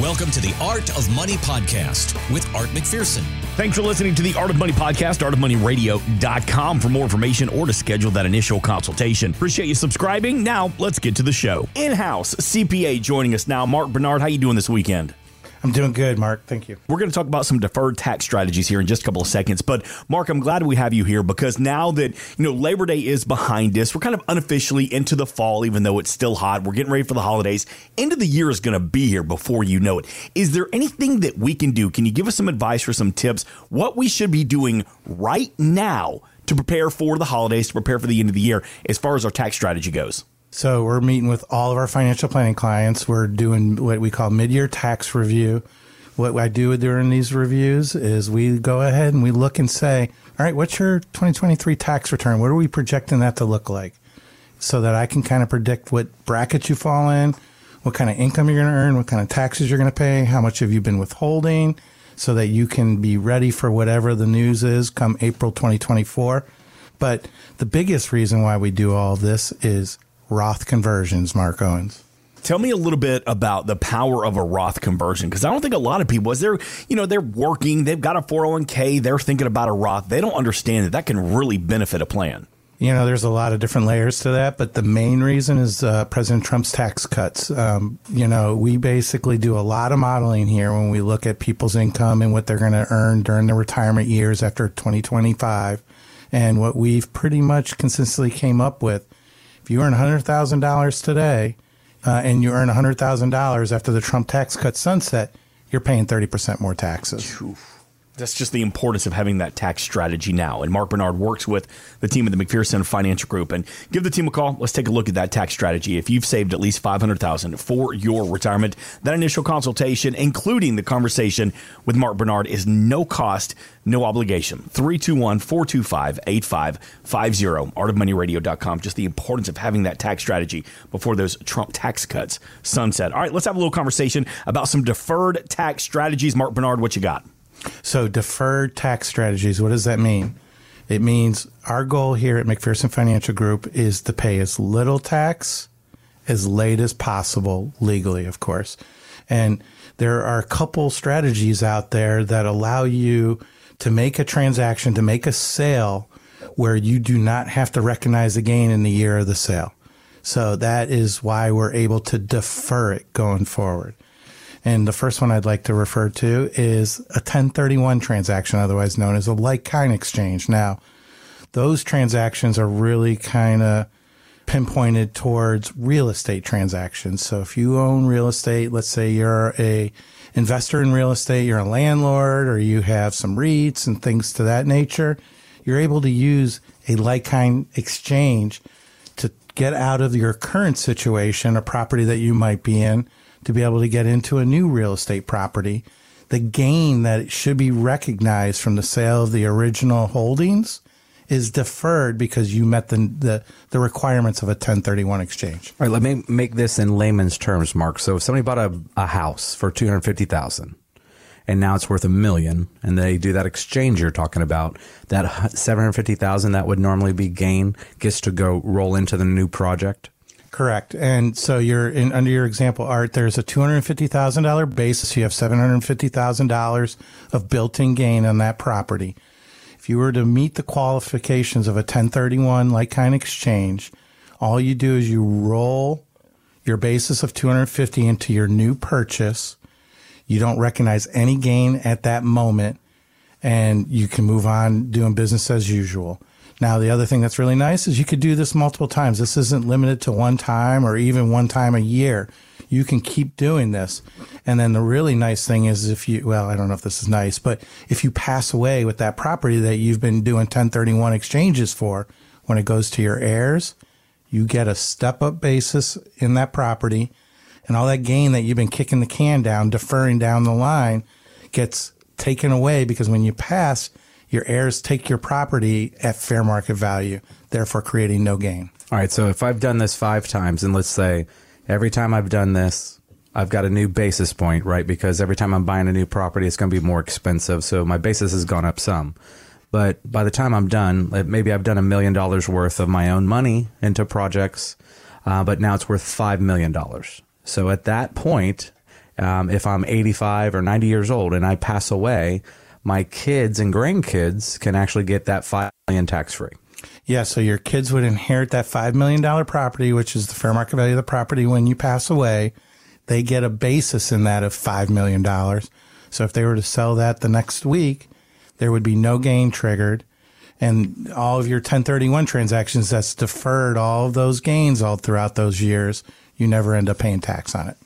Welcome to the Art of Money podcast with Art McPherson. Thanks for listening to the Art of Money podcast, artofmoneyradio.com for more information or to schedule that initial consultation. Appreciate you subscribing. Now, let's get to the show. In-house CPA joining us now. Mark Bernard, how you doing this weekend? I'm doing good, Mark. Thank you. We're going to talk about some deferred tax strategies here in just a couple of seconds. But Mark, I'm glad we have you here because now that you know Labor Day is behind us, we're kind of unofficially into the fall, even though it's still hot. We're getting ready for the holidays. End of the year is going to be here before you know it. Is there anything that we can do? Can you give us some advice or some tips? What we should be doing right now to prepare for the holidays, to prepare for the end of the year, as far as our tax strategy goes? So we're meeting with all of our financial planning clients. We're doing what we call mid-year tax review. What I do during these reviews is we go ahead and we look and say, all right, what's your 2023 tax return? What are we projecting that to look like? So that I can kind of predict what bracket you fall in, what kind of income you're going to earn, what kind of taxes you're going to pay, how much have you been withholding, so that you can be ready for whatever the news is come April 2024. But the biggest reason why we do all this is Roth conversions, Mark Owens. Tell me a little bit about the power of a Roth conversion because I don't think a lot of people, as they're, you know, they're working, they've got a 401k, they're thinking about a Roth, they don't understand that that can really benefit a plan. You know, there's a lot of different layers to that, but the main reason is uh, President Trump's tax cuts. Um, you know, we basically do a lot of modeling here when we look at people's income and what they're going to earn during their retirement years after 2025. And what we've pretty much consistently came up with if you earn $100,000 today uh, and you earn $100,000 after the Trump tax cut sunset, you're paying 30% more taxes. That's just the importance of having that tax strategy now. And Mark Bernard works with the team at the McPherson Financial Group. And give the team a call. Let's take a look at that tax strategy. If you've saved at least 500000 for your retirement, that initial consultation, including the conversation with Mark Bernard, is no cost, no obligation. 321 425 8550. Artofmoneyradio.com. Just the importance of having that tax strategy before those Trump tax cuts sunset. All right, let's have a little conversation about some deferred tax strategies. Mark Bernard, what you got? So, deferred tax strategies, what does that mean? It means our goal here at McPherson Financial Group is to pay as little tax as late as possible, legally, of course. And there are a couple strategies out there that allow you to make a transaction, to make a sale where you do not have to recognize the gain in the year of the sale. So that is why we're able to defer it going forward. And the first one I'd like to refer to is a 1031 transaction, otherwise known as a like kind exchange. Now, those transactions are really kind of pinpointed towards real estate transactions. So if you own real estate, let's say you're a investor in real estate, you're a landlord, or you have some REITs and things to that nature, you're able to use a like kind exchange to get out of your current situation, a property that you might be in, to be able to get into a new real estate property. The gain that should be recognized from the sale of the original holdings is deferred because you met the, the, the requirements of a 1031 exchange. All right, let me make this in layman's terms, Mark. So if somebody bought a, a house for 250000 and now it's worth a million and they do that exchange you're talking about that 750000 that would normally be gain gets to go roll into the new project Correct. And so you're in under your example art, there's a $250,000 basis. You have $750,000 of built-in gain on that property. If you were to meet the qualifications of a 1031 like kind exchange, all you do is you roll your basis of 250 into your new purchase. You don't recognize any gain at that moment and you can move on doing business as usual. Now, the other thing that's really nice is you could do this multiple times. This isn't limited to one time or even one time a year. You can keep doing this. And then the really nice thing is if you, well, I don't know if this is nice, but if you pass away with that property that you've been doing 1031 exchanges for, when it goes to your heirs, you get a step up basis in that property and all that gain that you've been kicking the can down, deferring down the line gets taken away because when you pass, your heirs take your property at fair market value, therefore creating no gain. All right. So if I've done this five times, and let's say every time I've done this, I've got a new basis point, right? Because every time I'm buying a new property, it's going to be more expensive. So my basis has gone up some. But by the time I'm done, maybe I've done a million dollars worth of my own money into projects, uh, but now it's worth $5 million. So at that point, um, if I'm 85 or 90 years old and I pass away, my kids and grandkids can actually get that five million tax free. Yeah, so your kids would inherit that $5 million property, which is the fair market value of the property when you pass away. They get a basis in that of $5 million. So if they were to sell that the next week, there would be no gain triggered. And all of your 1031 transactions that's deferred all of those gains all throughout those years, you never end up paying tax on it.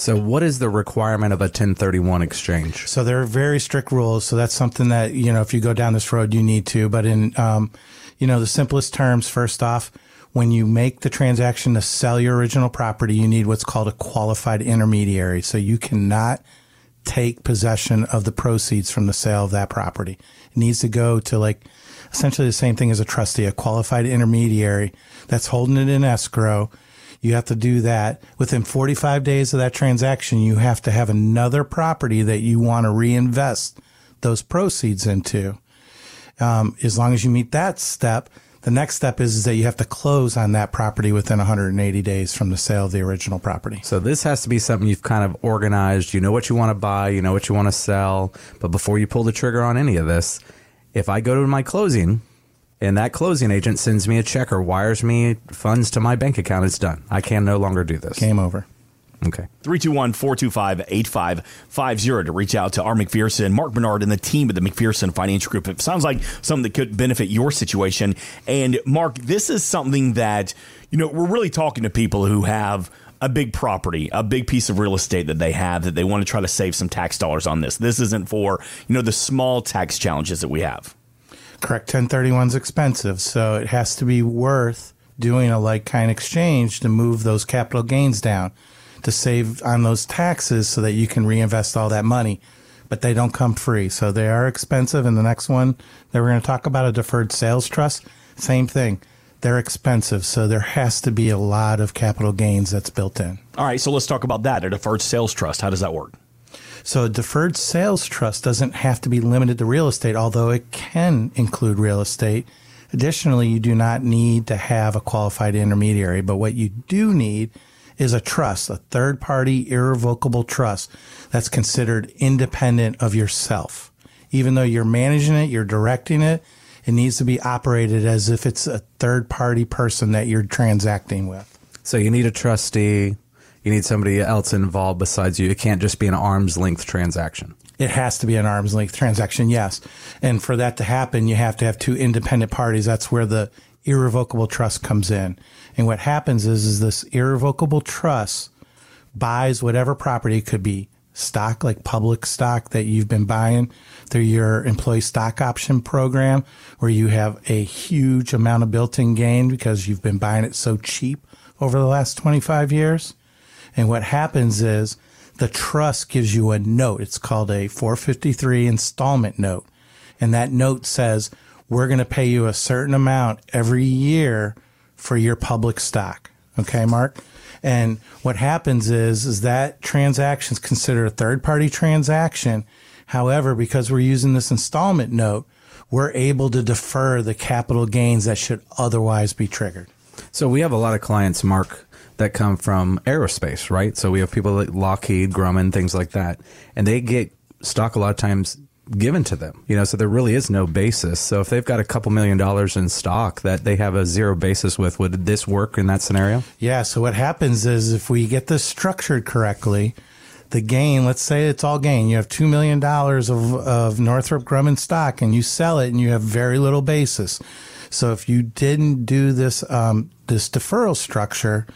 So, what is the requirement of a 1031 exchange? So there are very strict rules. So that's something that you know if you go down this road, you need to. But in um, you know the simplest terms, first off, when you make the transaction to sell your original property, you need what's called a qualified intermediary. So you cannot take possession of the proceeds from the sale of that property. It needs to go to like essentially the same thing as a trustee, a qualified intermediary that's holding it in escrow you have to do that within 45 days of that transaction. You have to have another property that you want to reinvest those proceeds into. Um, as long as you meet that step, the next step is, is that you have to close on that property within 180 days from the sale of the original property. So this has to be something you've kind of organized. You know what you want to buy, you know what you want to sell, but before you pull the trigger on any of this, if I go to my closing and that closing agent sends me a check or wires me funds to my bank account, it's done. I can no longer do this. Game over. Okay. 321 425 8550 to reach out to Art McPherson, Mark Bernard, and the team at the McPherson Financial Group. It sounds like something that could benefit your situation. And Mark, this is something that, you know, we're really talking to people who have a big property, a big piece of real estate that they have that they want to try to save some tax dollars on this. This isn't for, you know, the small tax challenges that we have. Correct. 1031 is expensive, so it has to be worth doing a like kind exchange to move those capital gains down to save on those taxes so that you can reinvest all that money. But they don't come free. So they are expensive. And the next one that we're going to talk about, a deferred sales trust, same thing. They're expensive. So there has to be a lot of capital gains that's built in. All right. So let's talk about that. A deferred sales trust. How does that work? So a deferred sales trust doesn't have to be limited to real estate, although it can include real estate. Additionally, you do not need to have a qualified intermediary, but what you do need is a trust, a third party irrevocable trust that's considered independent of yourself. Even though you're managing it, you're directing it, it needs to be operated as if it's a third party person that you're transacting with. So you need a trustee, you need somebody else involved besides you. It can't just be an arm's length transaction. It has to be an arm's length transaction, yes. And for that to happen, you have to have two independent parties. That's where the irrevocable trust comes in. And what happens is, is this irrevocable trust buys whatever property it could be stock, like public stock that you've been buying through your employee stock option program, where you have a huge amount of built in gain because you've been buying it so cheap over the last 25 years. And what happens is the trust gives you a note. It's called a 453 installment note. And that note says, we're going to pay you a certain amount every year for your public stock. Okay, Mark? And what happens is, is that transaction is considered a third party transaction. However, because we're using this installment note, we're able to defer the capital gains that should otherwise be triggered. So we have a lot of clients, Mark, that come from aerospace, right? So we have people like Lockheed, Grumman, things like that, and they get stock a lot of times given to them. You know, so there really is no basis. So if they've got a couple million dollars in stock that they have a zero basis with, would this work in that scenario? Yeah. So what happens is if we get this structured correctly, the gain, let's say it's all gain. You have $2 million of, of Northrop Grumman stock and you sell it and you have very little basis. So if you didn't do this, um, this deferral structure,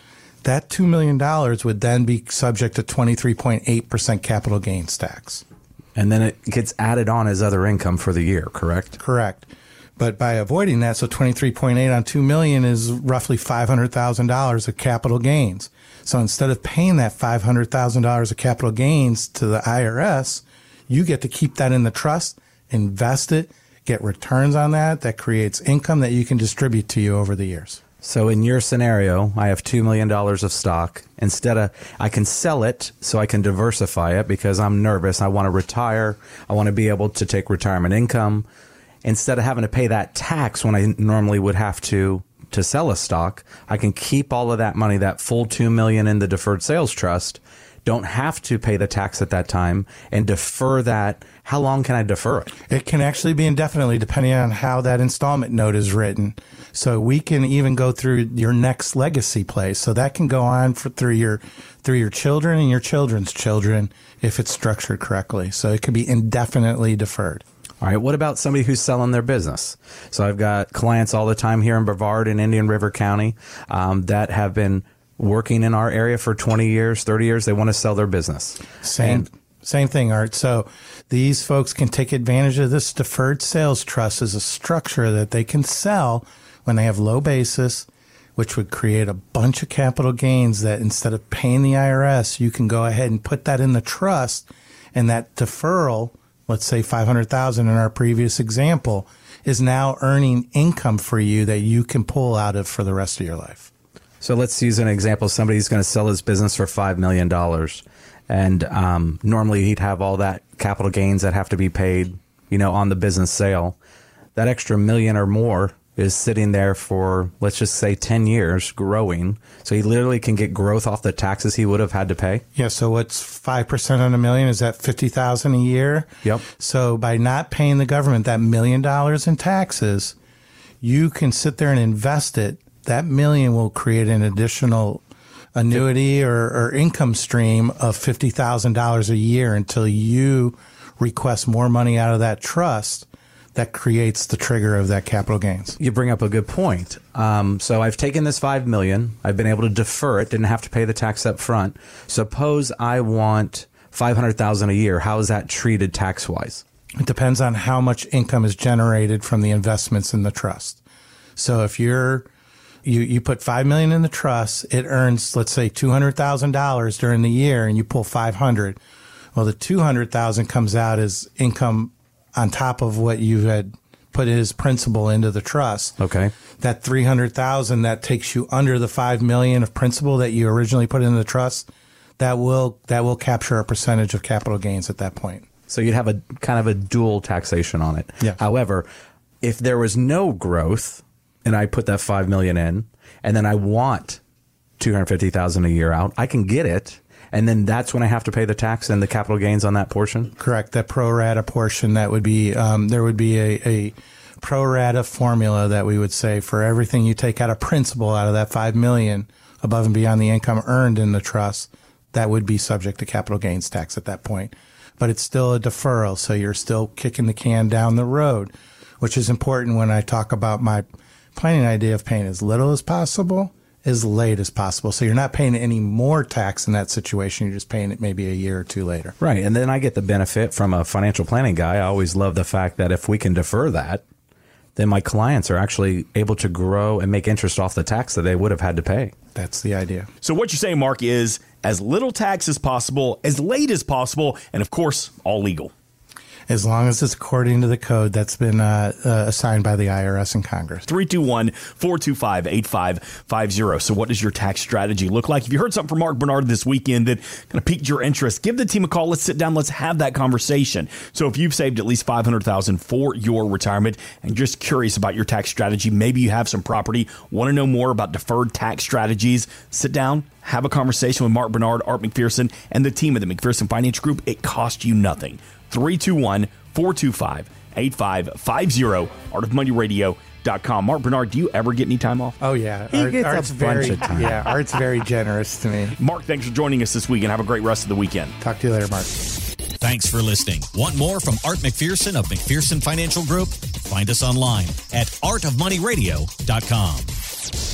that $2 million would then be subject to 23.8% capital gains tax. And then it gets added on as other income for the year, correct? Correct. But by avoiding that, so 23.8 on 2 million is roughly $500,000 of capital gains. So instead of paying that $500,000 of capital gains to the IRS, you get to keep that in the trust, invest it, get returns on that. That creates income that you can distribute to you over the years. So in your scenario, I have $2 million of stock. Instead of, I can sell it so I can diversify it because I'm nervous. I want to retire. I want to be able to take retirement income. Instead of having to pay that tax when I normally would have to to sell a stock, I can keep all of that money, that full 2 million in the deferred sales trust, don't have to pay the tax at that time and defer that. How long can I defer it? It can actually be indefinitely depending on how that installment note is written. So we can even go through your next legacy place. So that can go on for through your through your children and your children's children if it's structured correctly. So it can be indefinitely deferred. All right. What about somebody who's selling their business? So I've got clients all the time here in Brevard and Indian River County um, that have been working in our area for 20 years, 30 years. They want to sell their business. Same. And- same thing, Art. So these folks can take advantage of this deferred sales trust as a structure that they can sell when they have low basis, which would create a bunch of capital gains that instead of paying the IRS, you can go ahead and put that in the trust and that deferral, let's say 500,000 in our previous example, is now earning income for you that you can pull out of for the rest of your life. So let's use an example. Somebody's going to sell his business for $5 million. And um, normally he'd have all that capital gains that have to be paid, you know, on the business sale. That extra million or more is sitting there for, let's just say, 10 years growing. So he literally can get growth off the taxes he would have had to pay. Yeah. So what's 5% on a million? Is that 50,000 a year? Yep. So by not paying the government that million dollars in taxes, you can sit there and invest it. That million will create an additional annuity or, or income stream of $50,000 a year until you request more money out of that trust that creates the trigger of that capital gains. You bring up a good point. Um, so I've taken this five million. I've been able to defer it. Didn't have to pay the tax up front. Suppose I want five hundred thousand a year. How is that treated tax wise? It depends on how much income is generated from the investments in the trust. So if you're you, you put five million in the trust, it earns let's say two hundred thousand dollars during the year, and you pull five hundred. Well, the two hundred thousand comes out as income on top of what you had put as principal into the trust. Okay. That three hundred thousand that takes you under the five million of principal that you originally put into the trust. That will that will capture a percentage of capital gains at that point. So you'd have a kind of a dual taxation on it. Yeah. However, if there was no growth and I put that 5 million in and then I want 250,000 a year out, I can get it and then that's when I have to pay the tax and the capital gains on that portion. Correct. That pro rata portion that would be um, there would be a, a pro rata formula that we would say for everything you take out of principal out of that five million above and beyond the income earned in the trust, that would be subject to capital gains tax at that point. But it's still a deferral, so you're still kicking the can down the road, which is important when I talk about my planning idea of paying as little as possible as late as possible. So you're not paying any more tax in that situation. You're just paying it maybe a year or two later. Right. And then I get the benefit from a financial planning guy. I always love the fact that if we can defer that, then my clients are actually able to grow and make interest off the tax that they would have had to pay. That's the idea. So what you're saying, Mark, is as little tax as possible, as late as possible, and of course, all legal. As long as it's according to the code that's been uh, uh, assigned by the IRS and Congress. 321 425 8550. So, what does your tax strategy look like? If you heard something from Mark Bernard this weekend that kind of piqued your interest, give the team a call. Let's sit down. Let's have that conversation. So, if you've saved at least 500000 for your retirement and just curious about your tax strategy, maybe you have some property, want to know more about deferred tax strategies, sit down, have a conversation with Mark Bernard, Art McPherson, and the team at the McPherson Finance Group. It costs you nothing. 321 425 8550, artofmoneyradio.com. Mark Bernard, do you ever get any time off? Oh yeah, He gets a Art's bunch very of time. yeah. Art's very generous to me. Mark, thanks for joining us this week and have a great rest of the weekend. Talk to you later, Mark. Thanks for listening. Want more from Art McPherson of McPherson Financial Group? Find us online at artofmoneyradio.com.